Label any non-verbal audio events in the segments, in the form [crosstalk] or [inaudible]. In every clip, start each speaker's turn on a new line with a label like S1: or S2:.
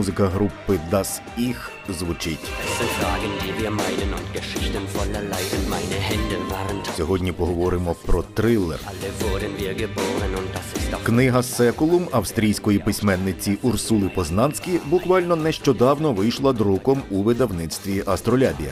S1: музика групи Das Ich звучить. Сьогодні поговоримо про трилер. Книга Секулум австрійської письменниці Урсули Познанські буквально нещодавно вийшла друком у видавництві Астролябія.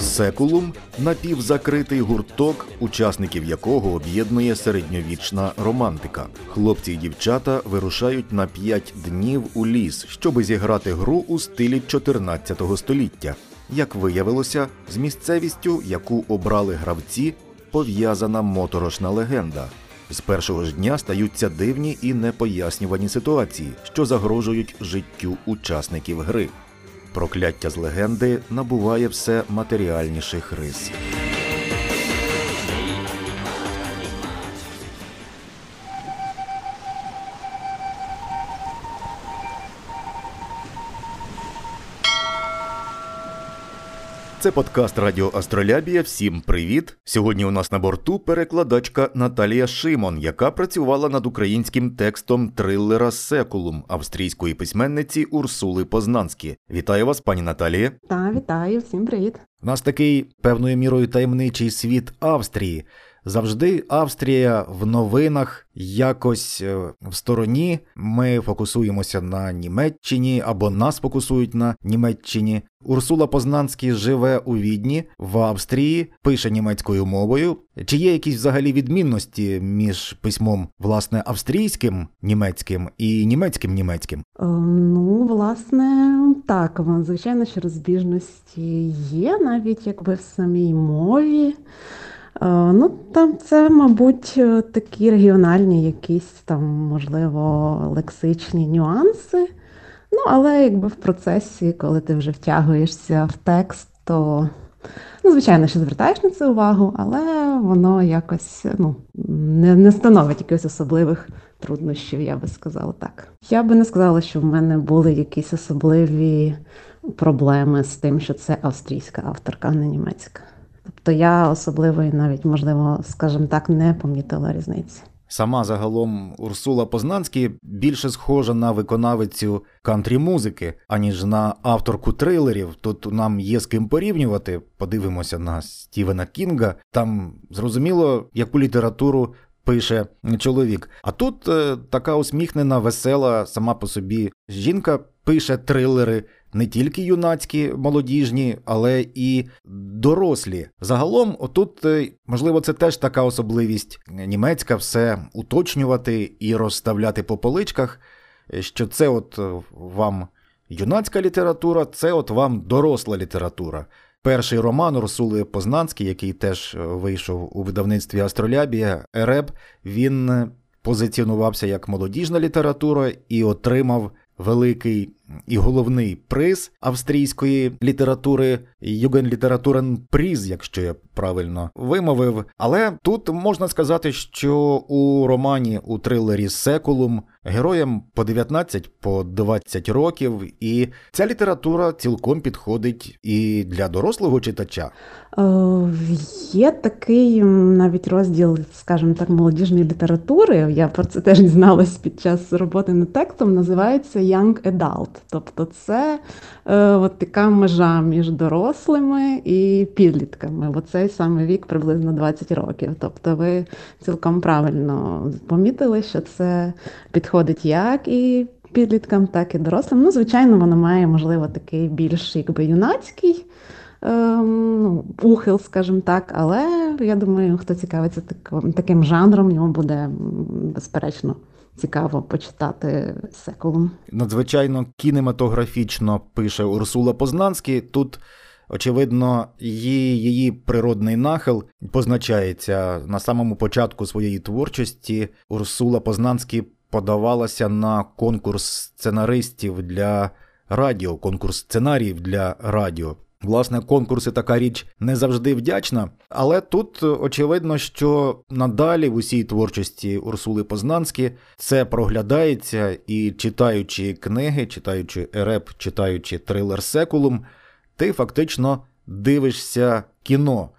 S1: Секулум напівзакритий гурток, учасників якого об'єднує середньовічна романтика. Хлопці і дівчата вирушають на п'ять днів у ліс, щоби зіграти гру у стилі 14 століття. Як виявилося, з місцевістю, яку обрали гравці, пов'язана моторошна легенда. З першого ж дня стаються дивні і непояснювані ситуації, що загрожують життю учасників гри. Прокляття з легенди набуває все матеріальніших рис. Це подкаст Радіо Астролябія. Всім привіт! Сьогодні у нас на борту перекладачка Наталія Шимон, яка працювала над українським текстом трилера Секулум австрійської письменниці Урсули Познанські. Вітаю вас, пані Наталія.
S2: Та вітаю, всім привіт.
S1: У нас такий певною мірою таємничий світ Австрії. Завжди Австрія в новинах якось е, в стороні. Ми фокусуємося на Німеччині або нас фокусують на Німеччині. Урсула Познанський живе у Відні в Австрії, пише німецькою мовою. Чи є якісь взагалі відмінності між письмом власне австрійським німецьким і німецьким німецьким?
S2: Е, ну, власне, так, звичайно, що розбіжності є навіть якби в самій мові. Е, ну, там це, мабуть, е, такі регіональні якісь там, можливо, лексичні нюанси. Ну, але якби в процесі, коли ти вже втягуєшся в текст, то, ну, звичайно, що звертаєш на це увагу, але воно якось ну, не не становить якихось особливих труднощів, я би сказала так. Я би не сказала, що в мене були якісь особливі проблеми з тим, що це австрійська авторка, а не німецька. Тобто я особливо навіть, можливо, скажімо так, не помітила різниці.
S1: Сама загалом Урсула Познанський більше схожа на виконавицю кантрі музики, аніж на авторку трилерів. Тут нам є з ким порівнювати. Подивимося на Стівена Кінга. Там зрозуміло, яку літературу пише чоловік. А тут е, така усміхнена, весела, сама по собі жінка пише трилери не тільки юнацькі, молодіжні, але і дорослі. Загалом, отут, е, можливо, це теж така особливість німецька все уточнювати і розставляти по поличках, що це от е, вам юнацька література, це от вам доросла література. Перший роман Урсули Познанський, який теж е, вийшов у видавництві Астролябія, Ереб, він позиціонувався як молодіжна література і отримав великий і головний приз австрійської літератури Югенлітературен Приз, якщо я правильно вимовив. Але тут можна сказати, що у романі у трилері Секулум героям по 19 по 20 років, і ця література цілком підходить і для дорослого читача.
S2: Е, є такий навіть розділ, скажімо так, молодіжної літератури. Я про це теж дізналась під час роботи над текстом. Називається Young Adult. Тобто, це е, от така межа між дорослими і підлітками. Оцей саме вік приблизно 20 років. Тобто, ви цілком правильно помітили, що це підходить як і підліткам, так і дорослим. Ну, звичайно, воно має, можливо, такий більш якби юнацький. Ем, ну, ухил, скажімо так, але я думаю, хто цікавиться таким жанром, йому буде безперечно цікаво почитати секулум.
S1: Надзвичайно кінематографічно пише Урсула Познанський. Тут, очевидно, її, її природний нахил позначається на самому початку своєї творчості. Урсула Познанський подавалася на конкурс сценаристів для радіо, конкурс сценаріїв для радіо. Власне, конкурси така річ не завжди вдячна, але тут очевидно, що надалі в усій творчості Урсули Познанські це проглядається і читаючи книги, читаючи ереп, читаючи трилер Секулум, ти фактично дивишся кіно.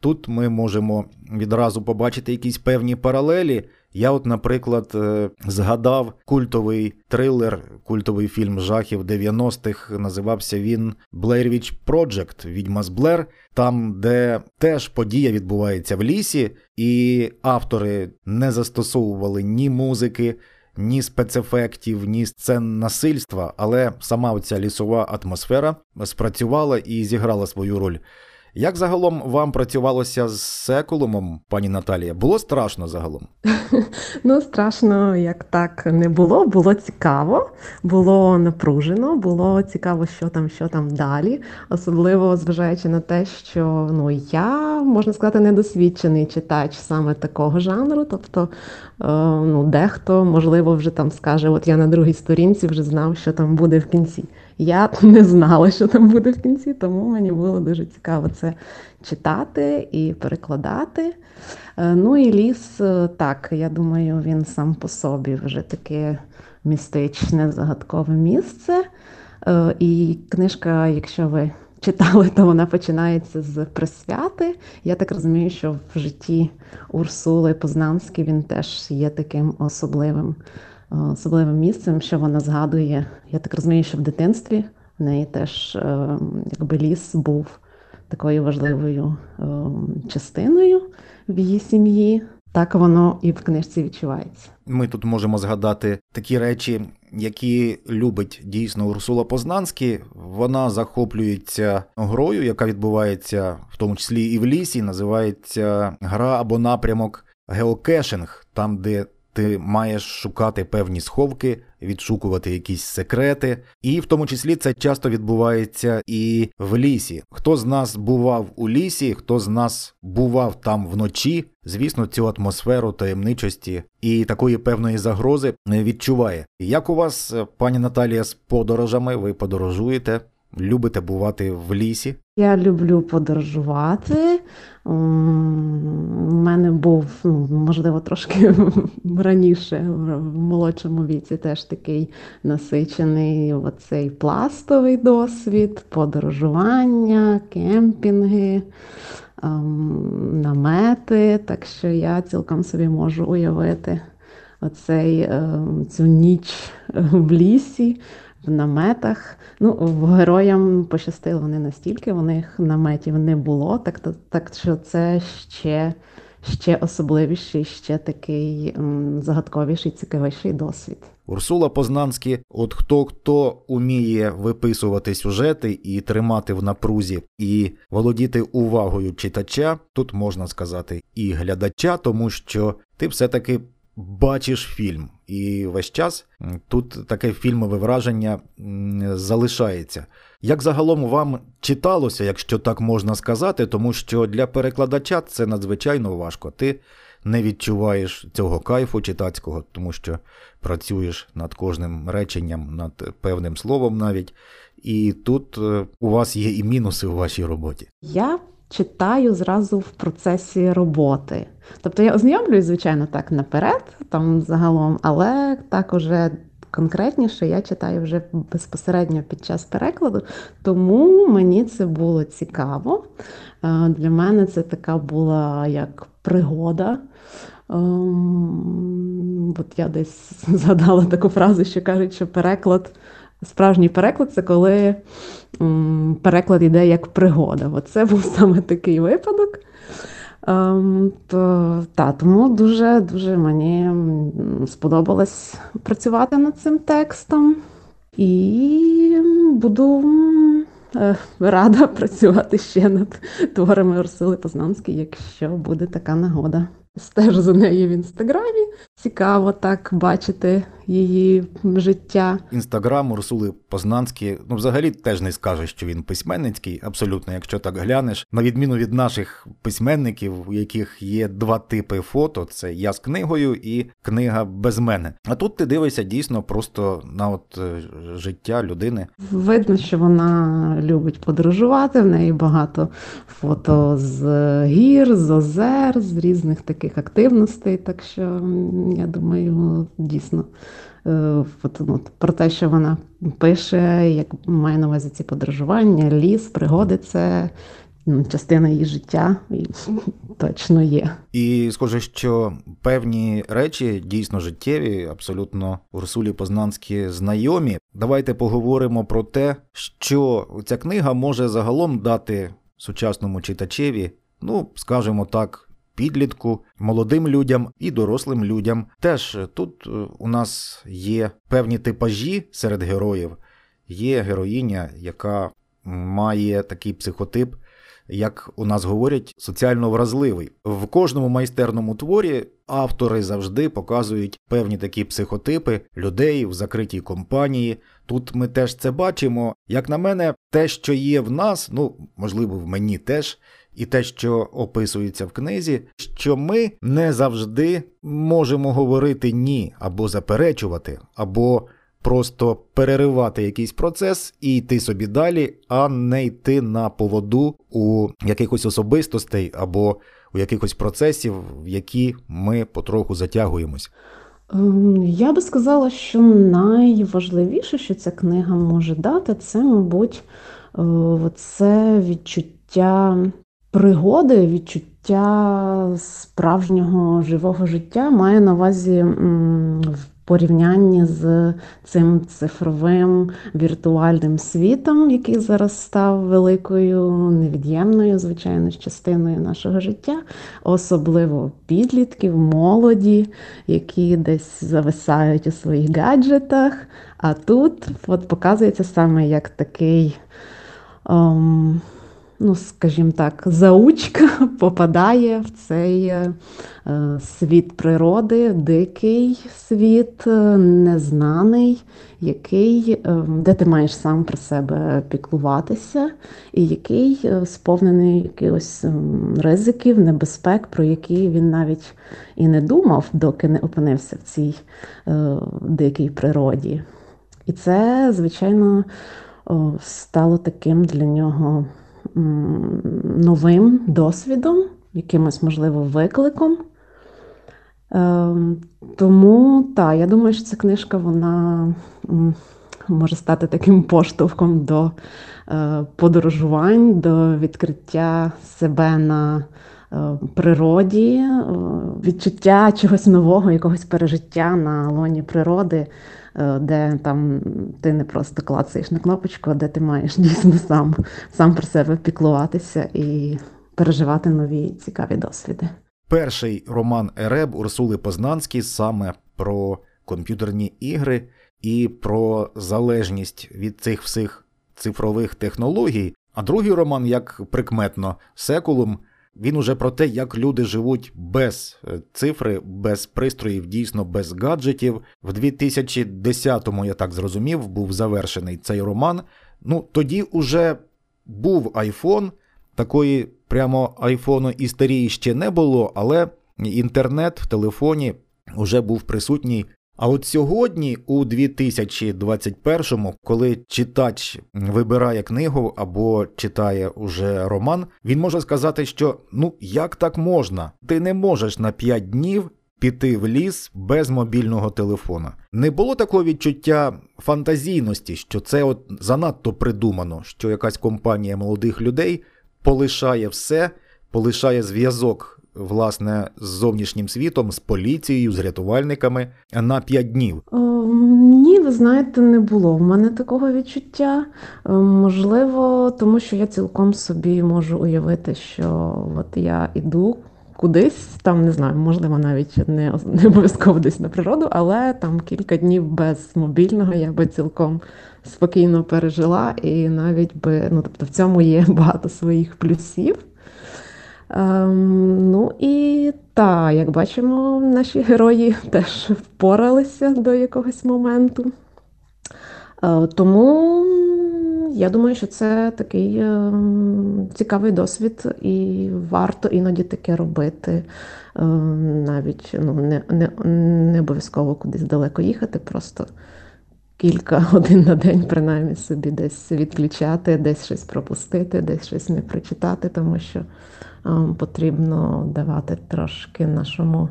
S1: Тут ми можемо відразу побачити якісь певні паралелі Я, от, наприклад, е, згадав культовий трилер, культовий фільм жахів 90-х. Називався він Blair Witch Project, Відьма з Блер, там, де теж подія відбувається в лісі, і автори не застосовували ні музики. Ні спецефектів, ні сцен насильства, але сама оця лісова атмосфера спрацювала і зіграла свою роль. Як загалом вам працювалося з секулумом, пані Наталія? Було страшно загалом? [laughs]
S2: Ну, страшно, як так не було. Було цікаво, було напружено, було цікаво, що там, що там далі. Особливо зважаючи на те, що ну я можна сказати недосвідчений читач саме такого жанру. Тобто, е, ну, дехто можливо вже там скаже: От я на другій сторінці вже знав, що там буде в кінці. Я [laughs] не знала, що там буде в кінці, тому мені було дуже цікаво це читати і перекладати. Е, ну і ліс, е, так, я думаю, він сам по собі вже таке містичне, загадкове місце. Е, і книжка, якщо ви [laughs] читали, то вона починається з присвяти. Я так розумію, що в житті Урсули Познанський він теж є таким особливим особливим місцем, що вона згадує. Я так розумію, що в дитинстві в неї теж е, якби ліс був такою важливою е, частиною в її сім'ї. Так воно і в книжці відчувається.
S1: Ми тут можемо згадати такі речі, які любить дійсно Урсула Познанський. Вона захоплюється грою, яка відбувається в тому числі і в лісі. Називається гра або напрямок геокешинг, там де ти маєш шукати певні сховки, відшукувати якісь секрети, і в тому числі це часто відбувається і в лісі. Хто з нас бував у лісі, хто з нас бував там вночі, звісно, цю атмосферу таємничості і такої певної загрози не відчуває. Як у вас, пані Наталія, з подорожами ви подорожуєте? Любите бувати в лісі?
S2: Я люблю подорожувати. У мене був, ну, можливо, трошки [laughs] раніше, в молодшому віці, теж такий насичений оцей пластовий досвід, подорожування, кемпінги, ем, намети. Так що я цілком собі можу уявити оцей, ем, цю ніч в лісі в наметах. Ну, Героям пощастило не настільки, у них наметів не було, так так що це ще ще особливіший, ще такий м, загадковіший, цікавіший досвід.
S1: Урсула Познанський, от хто хто уміє виписувати сюжети і тримати в напрузі, і володіти увагою читача, тут можна сказати і глядача, тому що ти все-таки бачиш фільм, і весь час тут таке фільмове враження залишається. Як загалом вам читалося, якщо так можна сказати, тому що для перекладача це надзвичайно важко. Ти не відчуваєш цього кайфу читацького, тому що працюєш над кожним реченням, над певним словом навіть. І тут е, у вас є і мінуси у вашій роботі.
S2: Я читаю зразу в процесі роботи. Тобто я ознайомлююсь, звичайно, так наперед, там загалом, але так уже конкретніше я читаю вже безпосередньо під час перекладу, тому мені це було цікаво. Е, для мене це така була як пригода. Ем, от я десь [laughs] згадала таку фразу, що кажуть, що переклад Справжній переклад це коли м, переклад йде як пригода. Оце був саме такий випадок. Ем, то, та, Тому дуже дуже мені сподобалось працювати над цим текстом. І буду е, рада [laughs] працювати ще над творами Урсули Познанської, якщо буде така нагода. Стеж за нею в інстаграмі. Цікаво так бачити її життя.
S1: Інстаграм Урсули Познанські, ну взагалі теж не скаже, що він письменницький, абсолютно, якщо так глянеш. На відміну від наших письменників, у яких є два типи фото: це я з книгою і книга без мене. А тут ти дивишся дійсно просто на от е, життя людини.
S2: Видно, що вона любить подорожувати. В неї багато фото з гір, з озер, з різних таких активностей. Так що я думаю, дійсно. Е, ну, про те, що вона пише, як має на увазі ці подорожування, ліс, пригоди, це частина її життя і точно є.
S1: І схоже, що певні речі дійсно життєві, абсолютно Урсулі Познанські знайомі. Давайте поговоримо про те, що ця книга може загалом дати сучасному читачеві, ну скажімо так. Підлітку, молодим людям і дорослим людям. Теж тут е, у нас є певні типажі серед героїв. Є героїня, яка має такий психотип як у нас говорять, соціально вразливий. В кожному майстерному творі автори завжди показують певні такі психотипи людей в закритій компанії. Тут ми теж це бачимо. Як на мене, те, що є в нас, ну можливо, в мені теж. І те, що описується в книзі, що ми не завжди можемо говорити ні або заперечувати, або просто переривати якийсь процес і йти собі далі, а не йти на поводу у якихось особистостей або у якихось процесів, в які ми потроху затягуємось.
S2: Ем, я би сказала, що найважливіше, що ця книга може дати, це, мабуть, е, це відчуття пригоди, відчуття справжнього живого життя має на увазі в порівнянні з цим цифровим віртуальним світом, який зараз став великою невід'ємною, звичайно, частиною нашого життя, особливо підлітків, молоді, які десь зависають у своїх гаджетах. А тут от показується саме як такий. Um, ну, скажімо так, заучка [laughs] попадає в цей е, світ природи, дикий світ, е, незнаний, який, е, де ти маєш сам про себе піклуватися, і який сповнений якихось ризиків, небезпек, про які він навіть і не думав, доки не опинився в цій дикій природі. І це, звичайно, стало таким для нього новим досвідом, якимось, можливо, викликом. Ем, тому так, я думаю, що ця книжка вона може стати таким поштовхом до е, подорожувань, до відкриття себе на е, природі, е, відчуття чогось нового, якогось пережиття на лоні природи. Е, де там ти не просто клацаєш на кнопочку, а де ти маєш дійсно сам, сам про себе піклуватися і переживати нові цікаві досвіди.
S1: Перший роман Ереб Урсули Познанський саме про комп'ютерні ігри і про залежність від цих всіх цифрових технологій. А другий роман, як прикметно, секулум він уже про те, як люди живуть без е, цифри, без пристроїв, дійсно без гаджетів. В 2010-му, я так зрозумів, був завершений цей роман. Ну, тоді уже був айфон, такої прямо айфону істерії ще не було, але інтернет в телефоні вже був присутній а от сьогодні, у 2021-му, коли читач вибирає книгу або читає уже роман, він може сказати, що ну як так можна? Ти не можеш на 5 днів піти в ліс без мобільного телефона. Не було такого відчуття фантазійності, що це от занадто придумано, що якась компанія молодих людей полишає все, полишає зв'язок власне з зовнішнім світом, з поліцією, з рятувальниками на п'ять днів?
S2: О, ні, ви знаєте, не було в мене такого відчуття. Е, можливо, тому що я цілком собі можу уявити, що от я іду. Кудись там не знаю, можливо, навіть не не обов'язково десь на природу, але там кілька днів без мобільного я би цілком спокійно пережила, і навіть би ну тобто в цьому є [laughs] багато своїх плюсів. Ем, ну і та, як бачимо, наші герої [laughs] теж впоралися до якогось моменту. Е, тому я думаю, що це такий е, цікавий досвід, і варто іноді таке робити. Е, навіть ну, не, не, не обов'язково кудись далеко їхати, просто кілька [laughs] годин на день, принаймні, собі десь відключати, десь щось пропустити, десь щось не прочитати, тому що. Потрібно давати трошки нашому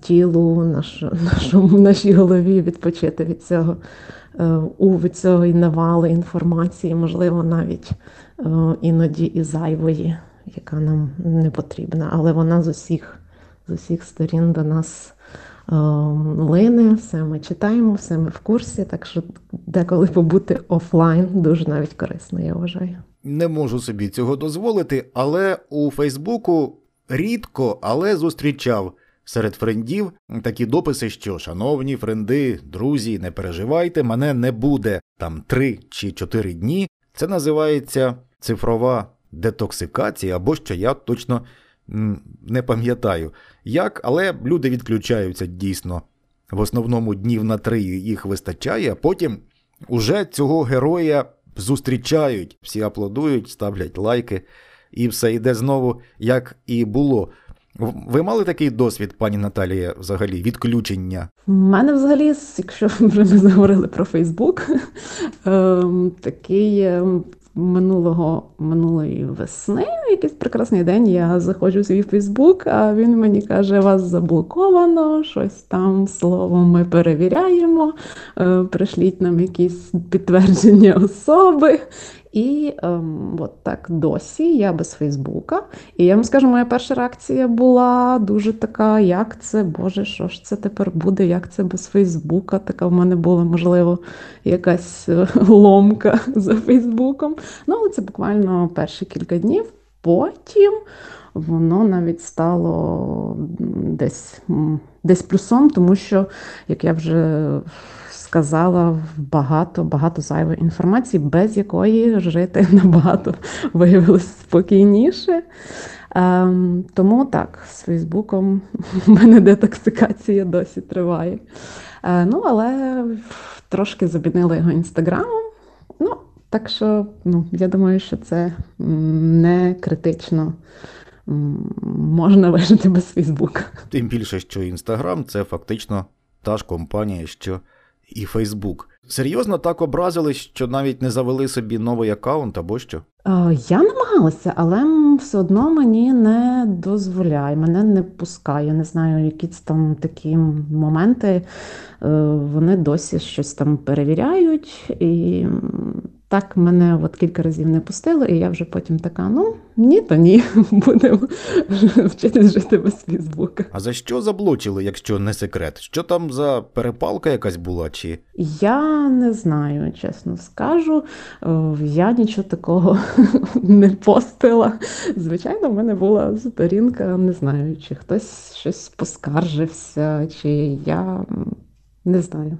S2: тілу, [laughs] нашому, нашій голові відпочити від цього у цього навали інформації, можливо, навіть іноді і зайвої, яка нам не потрібна, але вона з усіх, з усіх сторін до нас. Лине, все ми читаємо, все ми в курсі, так що деколи побути офлайн дуже навіть корисно, я вважаю.
S1: Не можу собі цього дозволити, але у Фейсбуку рідко, але зустрічав серед френдів такі дописи, що, шановні френди, друзі, не переживайте, мене не буде там три чи чотири дні. Це називається цифрова детоксикація, або що я точно не пам'ятаю як, але люди відключаються дійсно. В основному днів на три їх вистачає, а потім уже цього героя зустрічають, всі аплодують, ставлять лайки, і все йде знову, як і було. Ви мали такий досвід, пані Наталія, взагалі, відключення?
S2: У мене взагалі, якщо [laughs] ми заговорили про Фейсбук, [laughs] ем, такий ем, минулого минулої весни, якийсь прекрасний день, я заходжу в свій Фейсбук, а він мені каже, вас заблоковано, щось там слово ми перевіряємо, е, пришліть нам якісь підтвердження особи. І ем, от так досі я без Фейсбука. І я вам скажу, моя перша реакція була дуже така, як це, Боже, що ж це тепер буде, як це без Фейсбука? Така в мене була, можливо, якась е, ломка за Фейсбуком. Ну, але це буквально перші кілька днів. Потім воно навіть стало десь, десь плюсом, тому що, як я вже сказала багато багато зайвої інформації, без якої жити [laughs] набагато виявилось спокійніше. Ем, Тому так, з Фейсбуком [laughs] в мене детоксикація досі триває. Е, Ну, але трошки замінила його інстаграмом. Ну, так що ну, я думаю, що це не критично. Можна вижити без Фейсбука.
S1: Тим більше, що Інстаграм це фактично та ж компанія, що і Фейсбук. Серйозно так образились, що навіть не завели собі новий аккаунт або що?
S2: Я намагалася, але все одно мені не дозволяє, мене не пускає. Не знаю, які там такі моменти. Е, вони досі щось там перевіряють і так мене от кілька разів не пустили, і я вже потім така: ну ні, то ні, [laughs] будемо [laughs] вчитись жити без Фейсбука.
S1: А за що заблочили, якщо не секрет? Що там за перепалка якась була? чи?
S2: Я не знаю, чесно скажу. Я нічого такого [laughs] не постила. Звичайно, в мене була сторінка, не знаю, чи хтось щось поскаржився, чи я не знаю.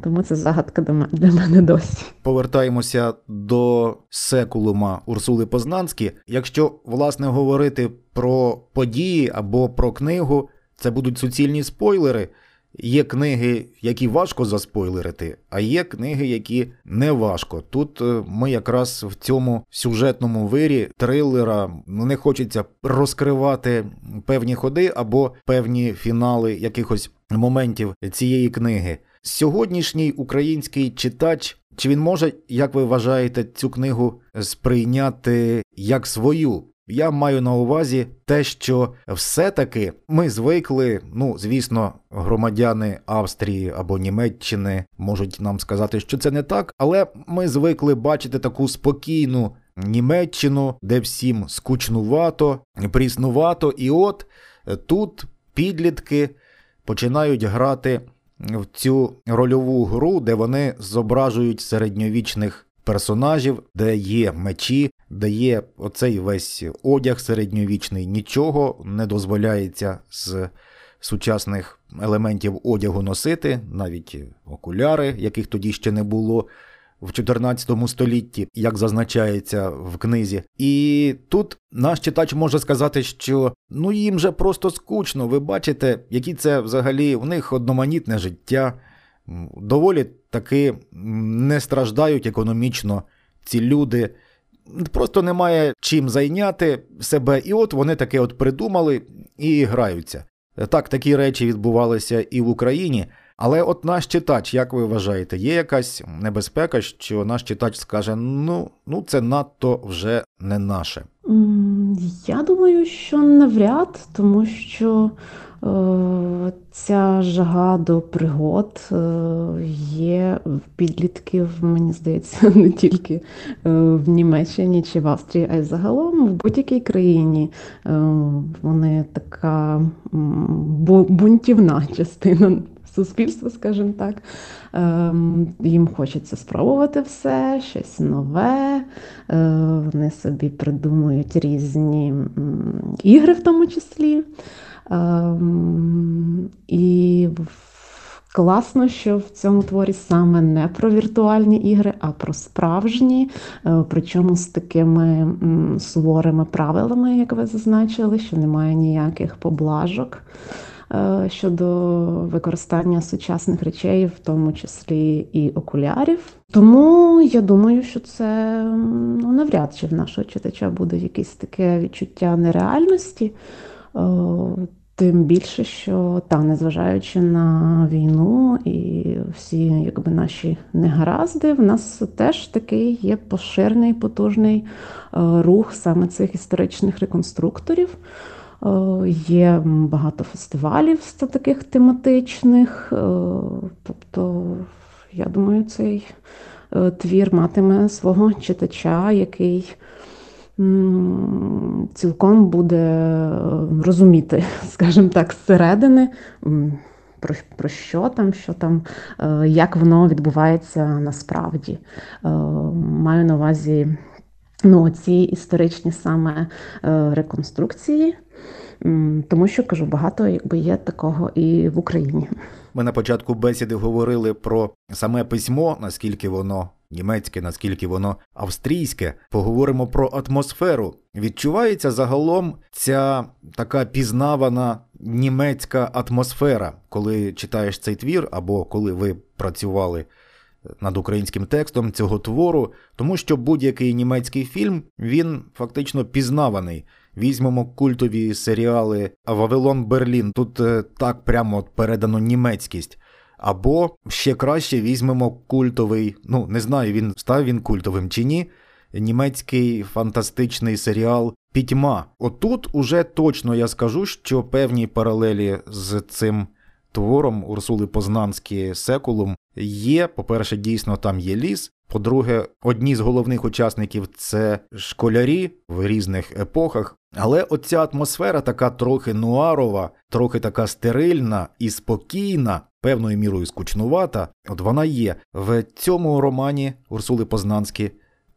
S2: Тому це загадка для мене досі.
S1: Повертаємося до секулума Урсули Познанські. Якщо власне говорити про події або про книгу, це будуть суцільні спойлери. Є книги, які важко заспойлерити, а є книги, які не важко. Тут е, ми якраз в цьому сюжетному вирі трилера ну, не хочеться розкривати певні ходи або певні фінали якихось моментів цієї книги. Сьогоднішній український читач, чи він може, як ви вважаєте, цю книгу сприйняти як свою? Я маю на увазі те, що все-таки ми звикли, ну звісно, громадяни Австрії або Німеччини можуть нам сказати, що це не так, але ми звикли бачити таку спокійну Німеччину, де всім скучнувато, пріснувато, і от тут підлітки починають грати в цю рольову гру, де вони зображують середньовічних персонажів, де є мечі, де є оцей весь одяг середньовічний, нічого не дозволяється з сучасних елементів одягу носити, навіть окуляри, яких тоді ще не було в 14 столітті, як зазначається в книзі. І тут наш читач може сказати, що ну їм же просто скучно. Ви бачите, які це взагалі в них одноманітне життя, доволі таки не страждають економічно ці люди. Просто немає чим зайняти себе, і от вони таке от придумали і граються. Так, такі речі відбувалися і в Україні. Але от наш читач, як ви вважаєте, є якась небезпека, що наш читач скаже: ну, ну це надто вже не наше.
S2: Я думаю, що навряд, тому що е, ця жага до пригод е, є в підлітків, мені здається, [laughs] не тільки е, в Німеччині чи в Австрії, а й загалом в будь-якій країні. Е, вони така бунтівна [laughs] частина суспільства, скажімо так. Ем, їм хочеться спробувати все, щось нове. Е, вони собі придумують різні ігри, в тому числі. Ем, і Класно, що в цьому творі саме не про віртуальні ігри, а про справжні, е, причому з такими суворими правилами, як ви зазначили, що немає ніяких поблажок. Е, щодо використання сучасних речей, в тому числі і окулярів. Тому я думаю, що це ну, навряд чи в нашого читача буде якесь таке відчуття нереальності. Е, тим більше, що та, незважаючи на війну і всі якби наші негаразди, в нас теж такий є поширений потужний е, рух саме цих історичних реконструкторів. Е, є багато фестивалів таких тематичних. Е, тобто, я думаю, цей е, твір матиме свого читача, який цілком буде розуміти, [laughs] скажімо так, зсередини. Про про що там, що там, як воно відбувається насправді. Маю на увазі ну, ці історичні саме реконструкції, тому що кажу, багато якби є такого і в Україні.
S1: Ми на початку бесіди говорили про саме письмо, наскільки воно німецьке, наскільки воно австрійське. Поговоримо про атмосферу. Відчувається загалом ця така пізнавана німецька атмосфера, коли читаєш цей твір, або коли ви працювали над українським текстом цього твору, тому що будь-який німецький фільм він фактично пізнаваний. Візьмемо культові серіали Вавилон Берлін. Тут е, так прямо передано німецькість. Або ще краще візьмемо культовий, ну не знаю, він став він культовим чи ні. Німецький фантастичний серіал Пітьма. Отут уже точно я скажу, що певні паралелі з цим твором Урсули Познанські Секулум є. По-перше, дійсно там є ліс. По-друге, одні з головних учасників це школярі в різних епохах. Але оця атмосфера така трохи нуарова, трохи така стерильна і спокійна, певною мірою скучнувата. От вона є в цьому романі Урсули Познанські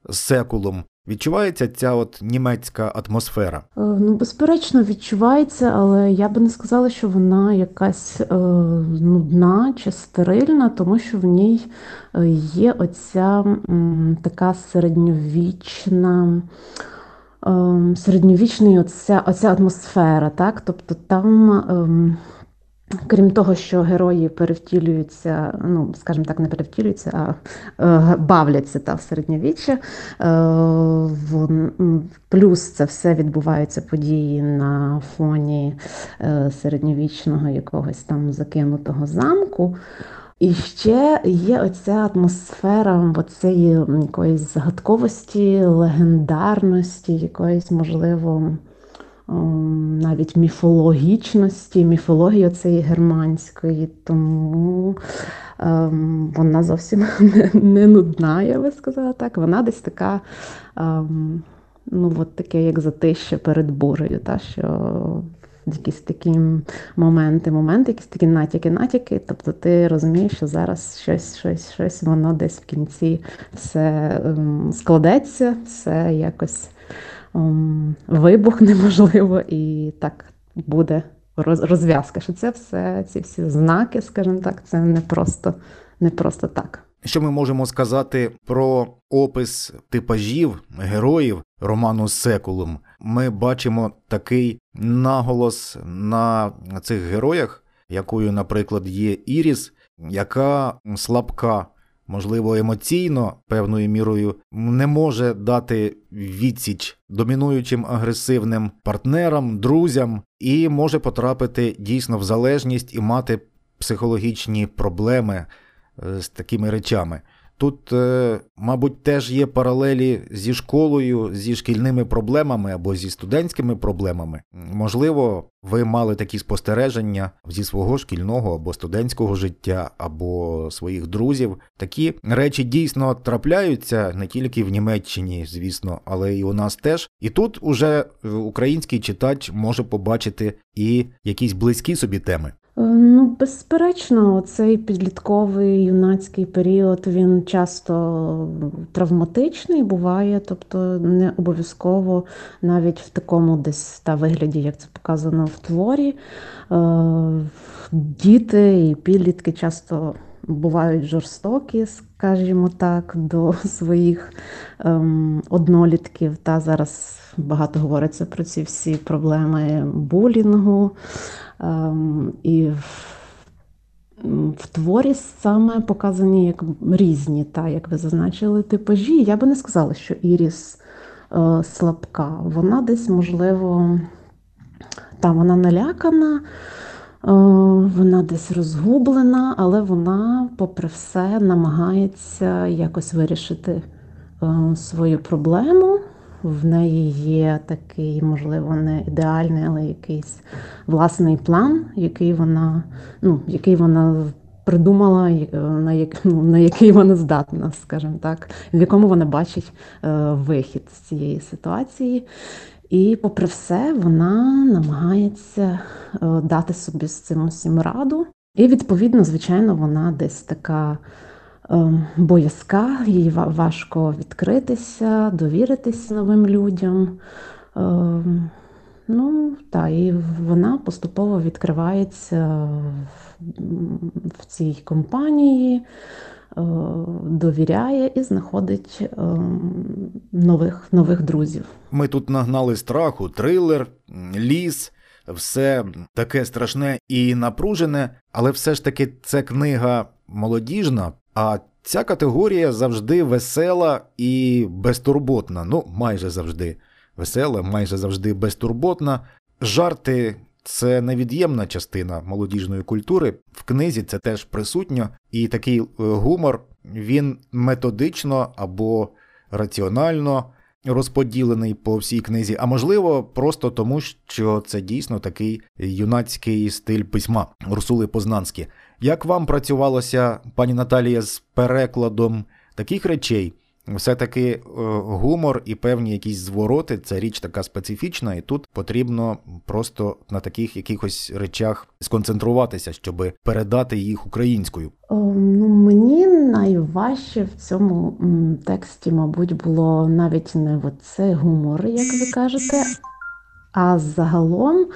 S1: Секулум. Відчувається ця от німецька атмосфера? Е,
S2: ну, безперечно, відчувається, але я би не сказала, що вона якась е, нудна чи стерильна, тому що в ній е, є оця м, така середньовічна. Ем, середньовічний оця, оця атмосфера, так? Тобто там ем, Крім того, що герої перевтілюються, ну, скажімо так, не перевтілюються, а е, бавляться та в середньовіччя. Е, плюс це все відбуваються події на фоні е, середньовічного якогось там закинутого замку. І ще є оця атмосфера оцеї якоїсь загадковості, легендарності, якоїсь, можливо. Навіть міфологічності, міфології цієї германської, тому ем, вона зовсім [laughs] не, не нудна, я би сказала так. Вона десь така, ем, ну, от таке, як затище перед бурею, та, що якісь такі моменти, моменти, якісь такі натяки, натяки. Тобто ти розумієш, що зараз щось, щось, щось, воно десь в кінці все ем, складеться, все якось. Ем, вибух неможливо, [laughs] і так буде розв'язка. Що це все, ці всі знаки, скажімо так, це не просто, не просто так.
S1: Що ми можемо сказати про опис типажів героїв роману Секулум? Ми бачимо такий наголос на цих героях, якою, наприклад, є Іріс, яка слабка, можливо, емоційно певною мірою не може дати відсіч домінуючим агресивним партнерам, друзям, і може потрапити дійсно в залежність і мати психологічні проблеми з такими речами. тут, е, мабуть, теж є паралелі зі школою, зі шкільними проблемами або зі студентськими проблемами. Можливо, ви мали такі спостереження зі свого шкільного або студентського життя, або своїх друзів. Такі речі дійсно трапляються не тільки в Німеччині, звісно, але і у нас теж. І тут уже український читач може побачити і якісь близькі собі теми.
S2: Е, ну, безперечно, цей підлітковий юнацький період він часто травматичний буває, тобто не обов'язково навіть в такому десь та вигляді, як це показано в творі. Е, діти і підлітки часто бувають жорстокі, скажімо так, до [laughs] своїх ем, однолітків. Та зараз багато говориться про ці всі проблеми булінгу. Ем, і в, творі саме показані як різні, та, як ви зазначили, типажі. Я би не сказала, що Іріс е, слабка. Вона десь, можливо, та вона налякана, вона десь розгублена, але вона, попри все, намагається якось вирішити е, свою проблему в неї є такий, можливо, не ідеальний, але якийсь власний план, який вона, ну, який вона придумала, е, на як, ну, на який вона здатна, скажімо так, в якому вона бачить е, вихід з цієї ситуації. І, попри все, вона намагається е, дати собі з цим усім раду. І, відповідно, звичайно, вона десь така. Ем, боязка, їй важко відкритися, довіритися новим людям. Ем, ну, та, і вона поступово відкривається в цій компанії, е, довіряє і знаходить ем, нових, нових друзів.
S1: Ми тут нагнали страху, трилер, ліс. Все таке страшне і напружене, але все ж таки це книга молодіжна, а ця категорія завжди весела і безтурботна. Ну, майже завжди весела, майже завжди безтурботна. Жарти це невід'ємна частина молодіжної культури. В книзі це теж присутньо, і такий е, гумор він методично або раціонально. Розподілений по всій книзі, а можливо, просто тому, що це дійсно такий юнацький стиль письма Урсули Познанські. Як вам працювалося, пані Наталія, з перекладом таких речей? Все-таки е, гумор і певні якісь звороти це річ така специфічна, і тут потрібно просто на таких якихось речах сконцентруватися, щоб передати їх українською.
S2: Ну мені найважче в цьому тексті, мабуть, було навіть не оце гумор, як ви кажете, а загалом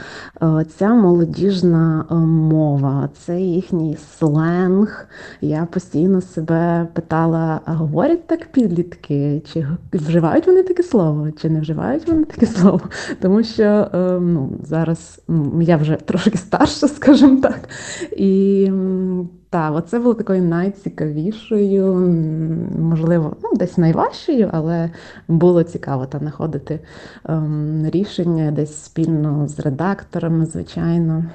S2: е, ця молодіжна е, мова, це їхній сленг. Я постійно себе питала: а говорять так підлітки? Чи вживають вони таке слово, чи не вживають вони таке слово? Тому що е, ну, зараз я вже трошки старша, [laughs] скажімо так. І так, оце було такою найцікавішою, можливо, ну, десь найважчою, але було цікаво там знаходити ем, рішення десь спільно з редакторами, звичайно.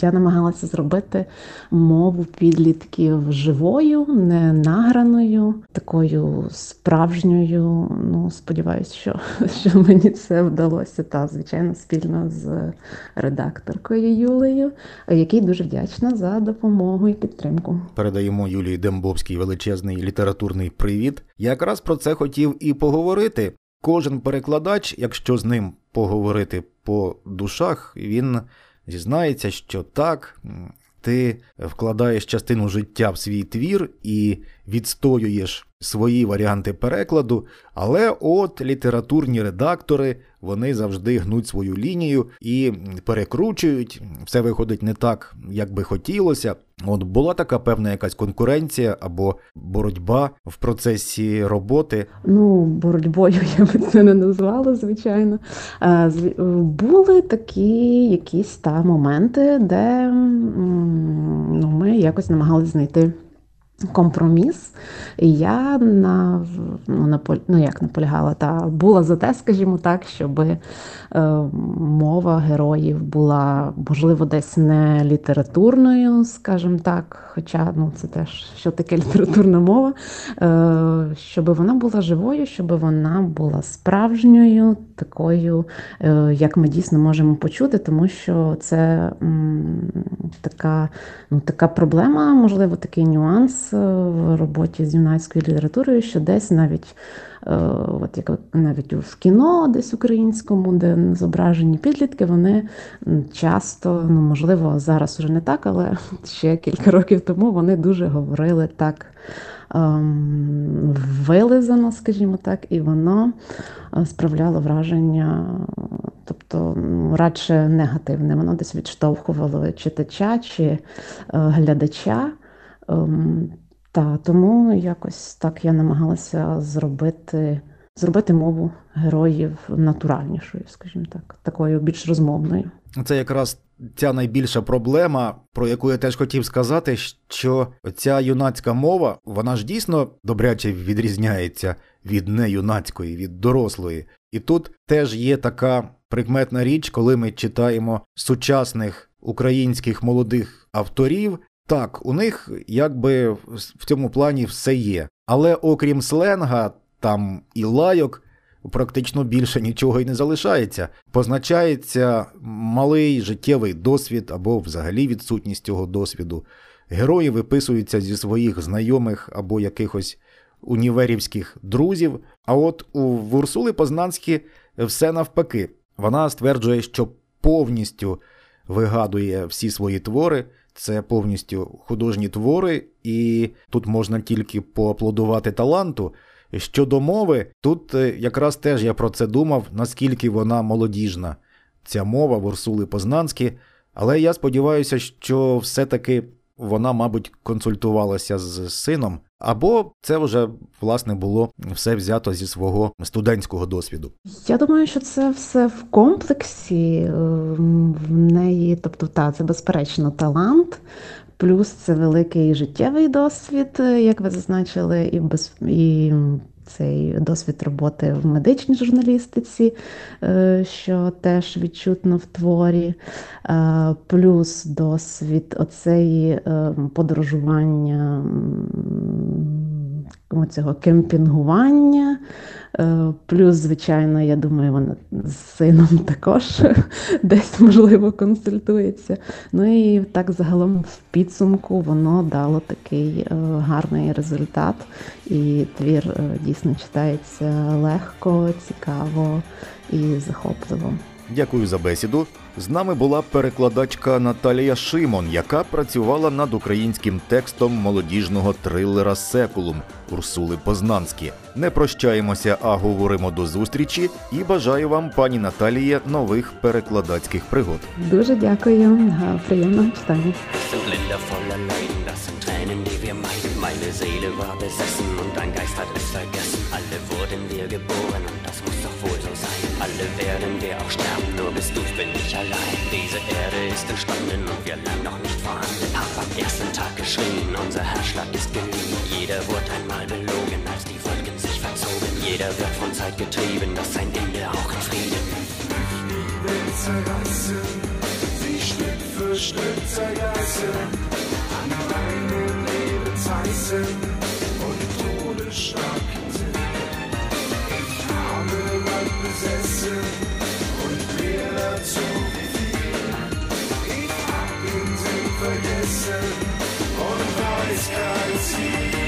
S2: Я намагалася зробити мову підлітків живою, не награною, такою справжньою. Ну, сподіваюся, що [laughs] що мені це вдалося. Та, звичайно, спільно з редакторкою Юлею, якій дуже вдячна за допомогу і підтримку.
S1: Передаємо Юлії Дембовський величезний літературний привіт. Я якраз про це хотів і поговорити. Кожен перекладач, якщо з ним поговорити по душах, він зізнається, що так, ти вкладаєш частину життя в свій твір і відстоюєш свої варіанти перекладу, але от літературні редактори вони завжди гнуть свою лінію і перекручують. Все виходить не так, як би хотілося. От була така певна якась конкуренція або боротьба в процесі роботи.
S2: Ну, боротьбою я би це не назвала, звичайно. Е, були такі якісь та моменти, де ну, ми якось намагалися знайти компроміс. І я на, ну, наполь, ну як наполягала, та була за те, скажімо так, щоб е, мова героїв була, можливо, десь не літературною, скажімо так, хоча ну, це теж що таке літературна мова, е, щоб вона була живою, щоб вона була справжньою, такою, е, як ми дійсно можемо почути, тому що це м, така, ну, така проблема, можливо, такий нюанс в роботі з юнацькою літературою, що десь навіть е, от як навіть в кіно, десь українському, де зображені підлітки, вони часто, ну можливо, зараз вже не так, але [laughs] ще кілька років тому вони дуже говорили так. Ем, вилизано, скажімо так, і воно е, справляло враження, тобто радше негативне. Воно десь відштовхувало читача чи е, глядача. Ем, та, тому якось так я намагалася зробити зробити мову героїв натуральнішою, скажімо так, такою більш розмовною.
S1: Це якраз ця найбільша проблема, про яку я теж хотів сказати, що ця юнацька мова, вона ж дійсно добряче відрізняється від неюнацької, від дорослої. І тут теж є така прикметна річ, коли ми читаємо сучасних українських молодих авторів, так, у них якби в цьому плані все є. Але окрім сленга, там і лайок, практично більше нічого й не залишається. Позначається малий життєвий досвід або взагалі відсутність цього досвіду. Герої виписуються зі своїх знайомих або якихось універівських друзів. А от у Урсули Познанські все навпаки. Вона стверджує, що повністю вигадує всі свої твори. Це повністю художні твори, і тут можна тільки поаплодувати таланту. Щодо мови, тут е, якраз теж я про це думав, наскільки вона молодіжна, ця мова Урсули Познанські, але я сподіваюся, що все-таки вона, мабуть, консультувалася з сином, або це вже власне було все взято зі свого студентського досвіду.
S2: Я думаю, що це все в комплексі ем, в неї, тобто, та це безперечно талант. Плюс це великий життєвий досвід, як ви зазначили, і без і цей досвід роботи в медичній журналістиці, е, що теж відчутно в творі, е, плюс досвід оцеї е, подорожування цього кемпінгування. Плюс, звичайно, я думаю, вона з сином також [laughs] десь, можливо, консультується. Ну і так загалом в підсумку воно дало такий гарний результат. І твір дійсно читається легко, цікаво і захопливо.
S1: Дякую за бесіду. З нами була перекладачка Наталія Шимон, яка працювала над українським текстом молодіжного трилера Секулум Урсули Познанські. Не прощаємося, а говоримо до зустрічі і бажаю вам, пані Наталіє, нових перекладацьких пригод.
S2: Дуже дякую, приємного читання. Meine Seele war besessen und ein Geist hat ich allein. Diese Erde ist entstanden und wir lernen noch nicht vorhanden. Hab am ersten Tag geschrien, unser Herzschlag ist geliehen. Jeder wurde einmal belogen, als die Wolken sich verzogen. Jeder wird von Zeit getrieben, das sein Ende auch in Frieden. Die Welt zerreißen, sie Stück für Stück zerreißen. An meinem Leben zerreißen und todesstarken sind. Ich habe Land besessen dazu. Ich hab den Sinn vergessen und weiß kein Ziel.